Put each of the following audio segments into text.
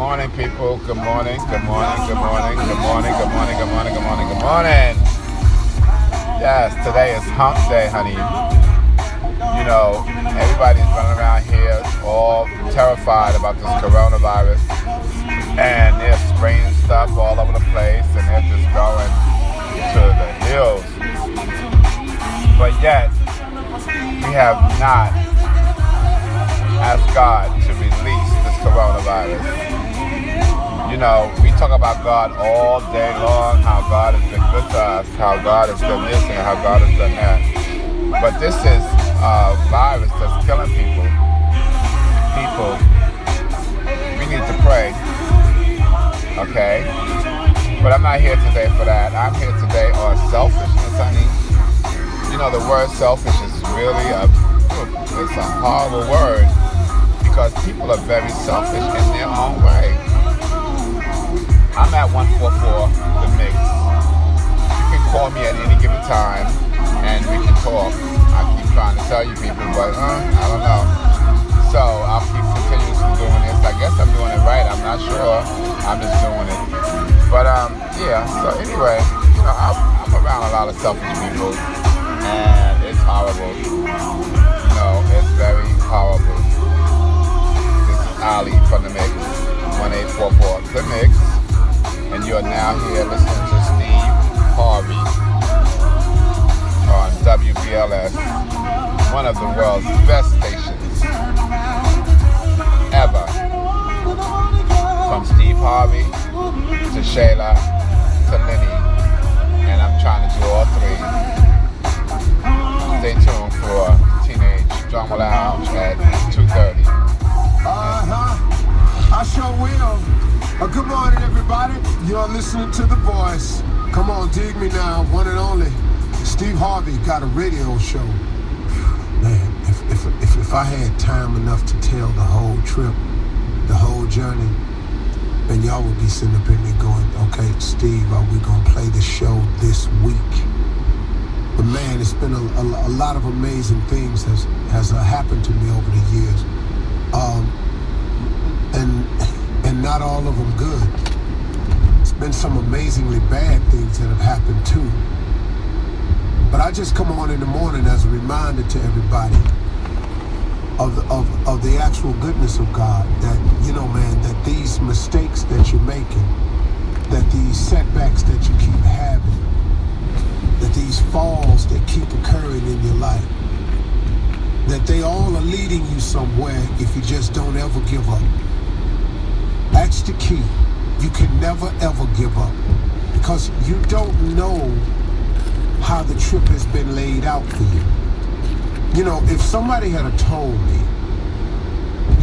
morning, people. Good morning. Good morning. Good morning. Good morning. Good morning. Good morning. Good morning. Good morning. Yes, today is Hump Day, honey. You know, everybody's running around here all terrified about this coronavirus, and they're spraying stuff all over the place, and they're just going to the hills. But yet, we have not asked God to release this coronavirus. You know, we talk about God all day long, how God has been good to us, how God has done this and how God has done that. But this is a virus that's killing people. People, we need to pray. Okay? But I'm not here today for that. I'm here today on selfishness, honey. You know, the word selfish is really a, it's a horrible word because people are very selfish in their own way. I'm at 144 The Mix. You can call me at any given time and we can talk. I keep trying to tell you people, but uh, I don't know. So I'll keep continuously doing this. I guess I'm doing it right. I'm not sure. I'm just doing it. But um, yeah. So anyway, you know, I'm, I'm around a lot of selfish people, and it's horrible. You know, it's very horrible. This is Ali from the Mix, 1844 The Mix, and you're now here listening to Steve Harvey on WBLS, one of the world's best stations ever. From Steve Harvey to Shayla to Lenny, and I'm trying to do all three. Stay tuned for Teenage Drama Lounge at 2.30. Uh-huh. I sure will. Good morning, everybody. You're listening to The Voice. Come on, dig me now. One and only. Steve Harvey got a radio show. Man, if, if, if, if I had time enough to tell the whole trip, the whole journey, then y'all would be sitting up in me going, okay, Steve, are we going to play the show this week? But man, it's been a, a, a lot of amazing things has, has uh, happened to me over the years. Um, and not all of them good. It's been some amazingly bad things that have happened too. But I just come on in the morning as a reminder to everybody of of, of the actual goodness of God. That, you know, man, that these mistakes that you're making, that these setbacks that you keep having, that these falls that keep occurring in your life, that they all are leading you somewhere if you just don't ever give up. That's the key. You can never ever give up because you don't know how the trip has been laid out for you. You know, if somebody had told me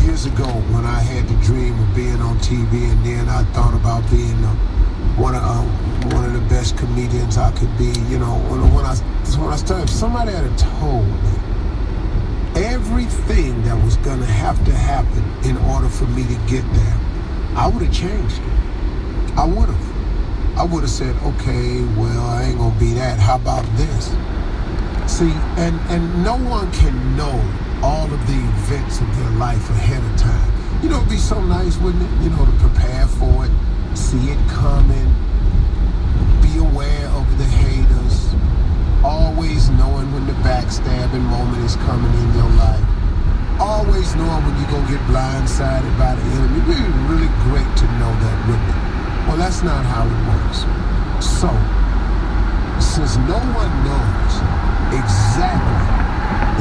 years ago when I had the dream of being on TV and then I thought about being uh, one of uh, one of the best comedians I could be, you know, when, when I when I started, if somebody had told me everything that was going to have to happen in order for me to get there, I would have changed it. I would have. I would have said, okay, well, I ain't to be that. How about this? See, and, and no one can know all of the events of their life ahead of time. You know, it'd be so nice, wouldn't it? You know, to prepare for it, see it coming, be aware of the haters, always knowing when the backstabbing moment is coming in your life. Always knowing when you're going to get blindsided by the enemy. It would be really great to know that, wouldn't it? Well, that's not how it works. So, since no one knows exactly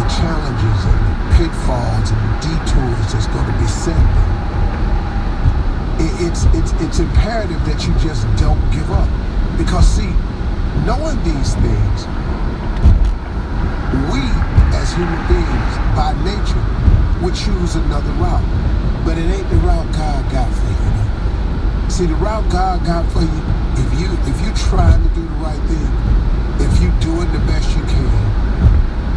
the challenges and the pitfalls and the detours that's going to be set it's, it's, it's imperative that you just don't give up. Because, see, knowing these things, we as human beings, by nature, would choose another route. But it ain't the route God got for you. See, the route God got for you, if you if you trying to do the right thing, if you doing the best you can,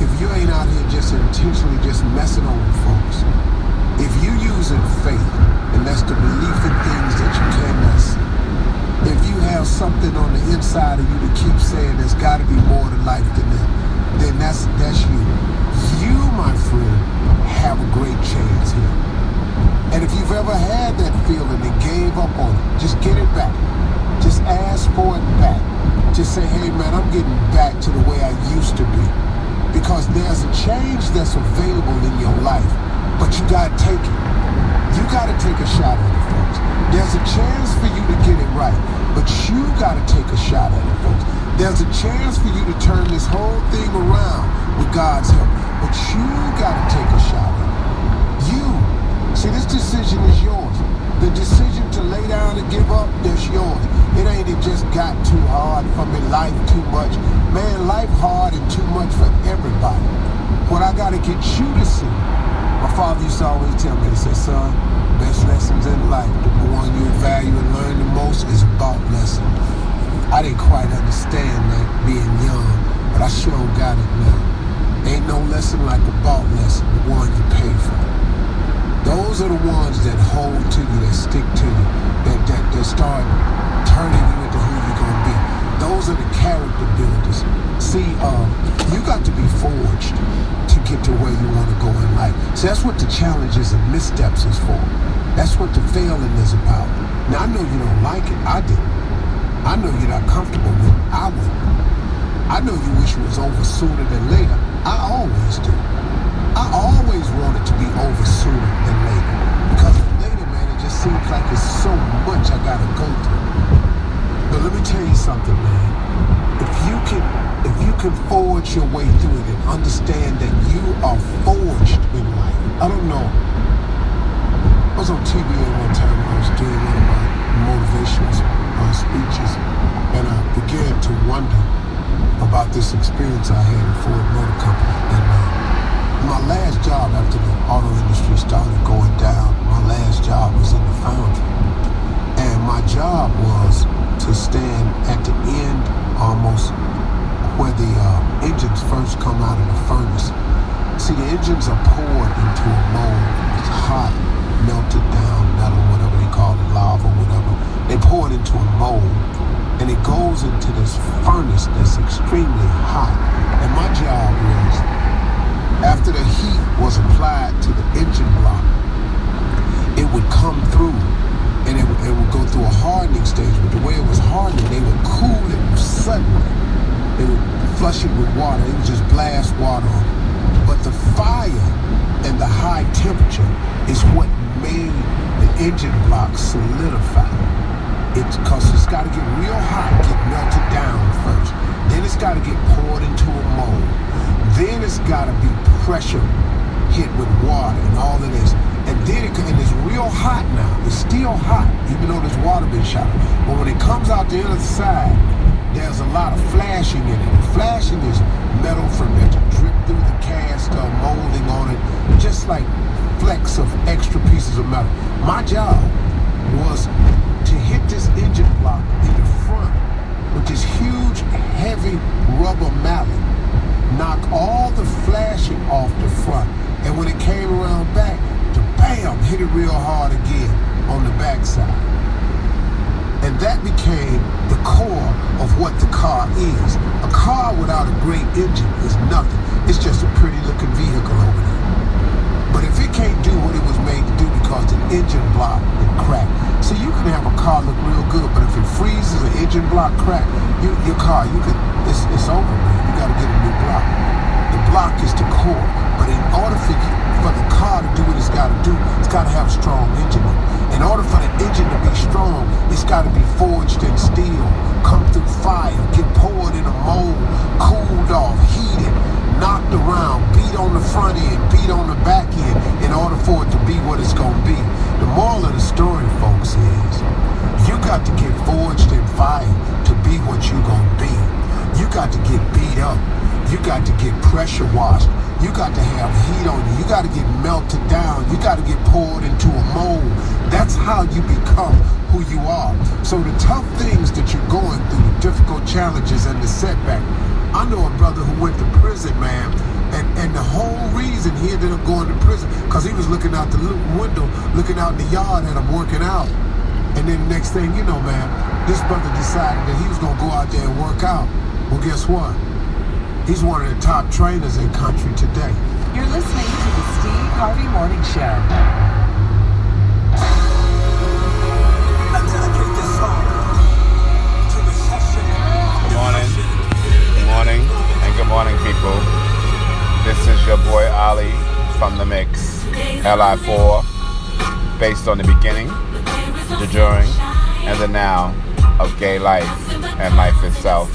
if you ain't out here just intentionally just messing over folks, if you using faith, and that's the belief in things that you cannot see, if you have something on the inside of you to keep saying there's got to be more to life than that, then that's that's you. You, my friend, have a great chance here. And if you've ever had that feeling and gave up on it, just get it back. Just ask for it back. Just say, hey man, I'm getting back to the way I used to be. Because there's a change that's available in your life, but you gotta take it. You gotta take a shot at it, folks. There's a chance for you to get it right, but you gotta take a shot at it, folks. There's a chance for you to turn this whole thing around with God's help, but you gotta take a shot at it. You. See, this decision is yours. The decision to lay down and give up, that's yours. It ain't it just got too hard for me, life too much. Man, life hard and too much for everybody. What I gotta get you to see. My father used to always tell me, he said, son, best lessons in life, the one you value and learn the most is about lessons. I didn't quite understand that being young, but I sure got it now. Ain't no lesson like a bought lesson, the one you pay for. Those are the ones that hold to you, that stick to you, start turning you into who you're going to be. Those are the character builders. See, uh, you got to be forged to get to where you want to go in life. So that's what the challenges and missteps is for. That's what the failing is about. Now, I know you don't like it. I didn't. I know you're not comfortable with it. I wouldn't. I know you wish it was over sooner than later. I always do. I always wanted to be over sooner than later. Because later, man, it just seems like it's so much I gotta go through. But let me tell you something, man. If you can if you can forge your way through it and understand that you are forged in life. I don't know. I was on TV one time when I was doing one of my motivational uh, speeches, and I began to wonder about this experience I had in Ford Motor Company. And uh, my last job after the auto industry started going down, my last job was in the foundry. And my job was to stand at the end almost where the uh, engines first come out of the furnace. See, the engines are poured into a mold. It's hot, melted down metal, whatever they call it, lava, whatever. They pour it into a mold, and it goes into this furnace that's extremely hot. And my job was, after the heat was applied to the engine block, it would come through and it, it would go through a hardening stage. But the way it was hardening, they would cool it suddenly. They would flush it with water. They would just blast water on it. But the fire and the high temperature is what made the block solidify. It's because it's got to get real hot, get melted down first. Then it's got to get poured into a mold. Then it's got to be pressure hit with water and all of this. And then it, and it's real hot now. It's still hot, even though there's water been shot. But when it comes out the other side, there's a lot of flashing in it. The flashing is metal to drip through the cast or molding on it, just like flecks of extra pieces of metal. My job was to hit this engine block in the front with this huge, heavy rubber mallet, knock all the flashing off the front, and when it came around back, to bam, hit it real hard again on the backside. And that became the core of what the car is. A car without a great engine is nothing. It's just a pretty looking vehicle over there. But if it can't do what it was made to because the engine block is cracked. So you can have a car look real good, but if it freezes an engine block crack, you, your car, you can it's, it's over, man. You gotta get a new block. The block is the core. But in order for you for the car to do what it's gotta do, it's gotta have a strong engine. In order for the engine to be strong, it's gotta be forged in steel, come through fire, get poured in a mold, cooled off, heated, knocked around, beat on the front end, beat on the back end, in order for it to be what it's gonna be. The moral of the story, folks, is you got to get forged in fire to be what you're gonna be. You got to get beat up. You got to get pressure washed. You got to have heat on you. You got to get melted down. You got to get poured into a mold. That's how you become who you are. So the tough things that you're going through, the difficult challenges and the setback. I know a brother who went to prison, man, and, and the whole reason he ended up going to prison because he was looking out the window, looking out in the yard at him working out. And then the next thing you know, man, this brother decided that he was going to go out there and work out. Well, guess what? He's one of the top trainers in country today. You're listening to the Steve Harvey Morning Show. Morning, and good morning, people. This is your boy Ali from the mix, LI4, based on the beginning, the during, and the now of gay life and life itself.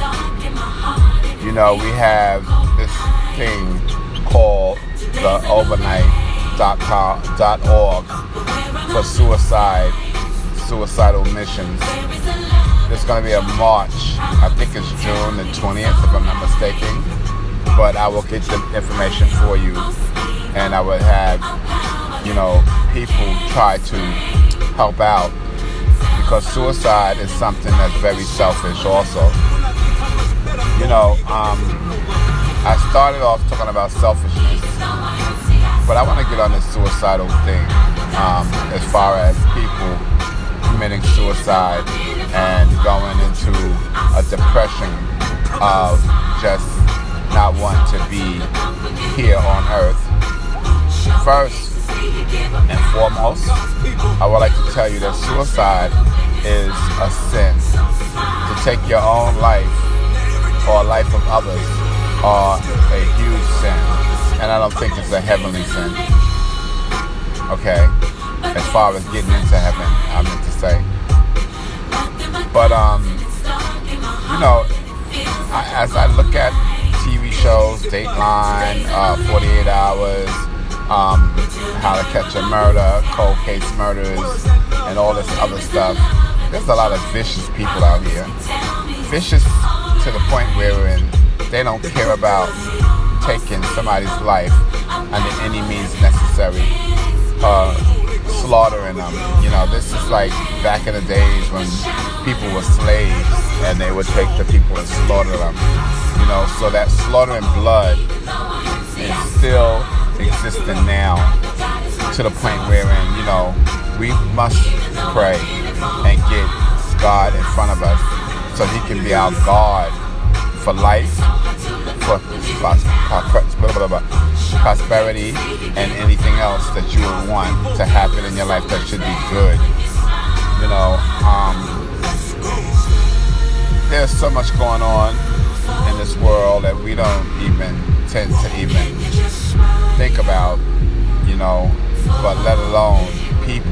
You know, we have this thing called the overnight.org for suicide, suicidal missions. There's going to be a march. I think it's June the 20th, if I'm not mistaken. But I will get the information for you, and I will have, you know, people try to help out because suicide is something that's very selfish, also. You know, um, I started off talking about selfishness, but I want to get on this suicidal thing um, as far as people committing suicide and going into a depression of just not wanting to be here on earth. First and foremost, I would like to tell you that suicide is a sin. To take your own life or life of others are a huge sin. And I don't think it's a heavenly sin. Okay? As far as getting into heaven, I meant to say. But um, you know, I, as I look at TV shows, Dateline, uh, 48 Hours, um, How to Catch a Murder, Cold Case Murders, and all this other stuff, there's a lot of vicious people out here. Vicious to the point where they don't care about taking somebody's life under any means necessary. Uh, slaughtering them. You know, this is like back in the days when people were slaves and they would take the people and slaughter them. You know, so that slaughtering blood is still existing now to the point wherein, you know, we must pray and get God in front of us so he can be our God for life, for prosperity, and anything else that you would want to happen in your life that should be good. You know, um, there's so much going on in this world that we don't even tend to even think about, you know, but let alone people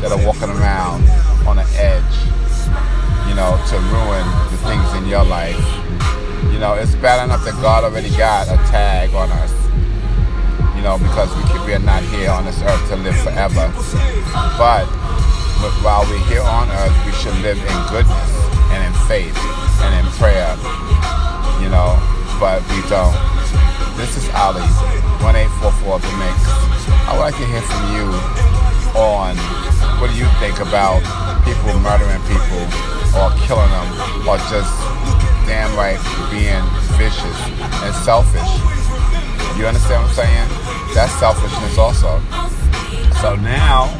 that are walking around on the edge, you know, to ruin the things in your life. You know, it's bad enough that God already got a tag on us, know, because we, we are not here on this earth to live forever. But while we're here on earth, we should live in goodness and in faith and in prayer, you know, but we don't. This is Ali, 1844 The Mix. I would like to hear from you on what do you think about people murdering people or killing them or just damn right being vicious and selfish. You understand what I'm saying? That's selfishness also. So now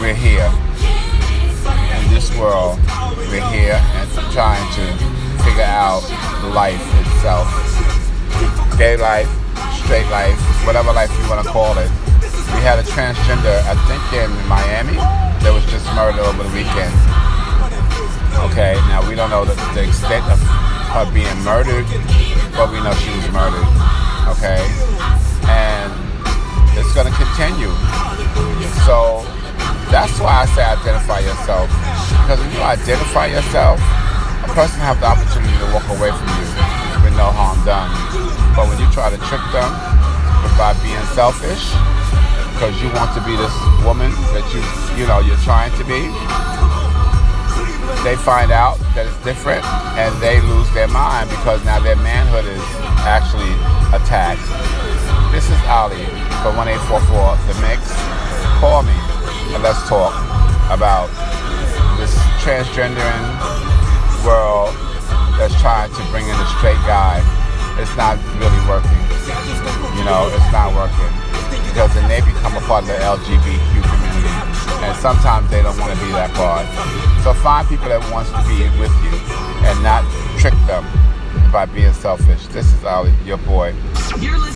we're here in this world. We're here and trying to figure out life itself. Gay life, straight life, whatever life you want to call it. We had a transgender, I think in Miami, that was just murdered over the weekend. Okay, now we don't know the, the extent of her being murdered, but we know she was murdered. Okay, it's going to continue. So that's why I say identify yourself, because when you identify yourself, a person have the opportunity to walk away from you with no harm done. But when you try to trick them by being selfish, because you want to be this woman that you you know you're trying to be they find out that it's different and they lose their mind because now their manhood is actually attacked. This is Ali for 1844 The Mix. Call me and let's talk about this transgendering world that's trying to bring in a straight guy. It's not really working. You know, it's not working because then they become a part of the LGBTQ community, and sometimes they don't want to be that part. So find people that wants to be with you, and not trick them by being selfish. This is Ali, your boy.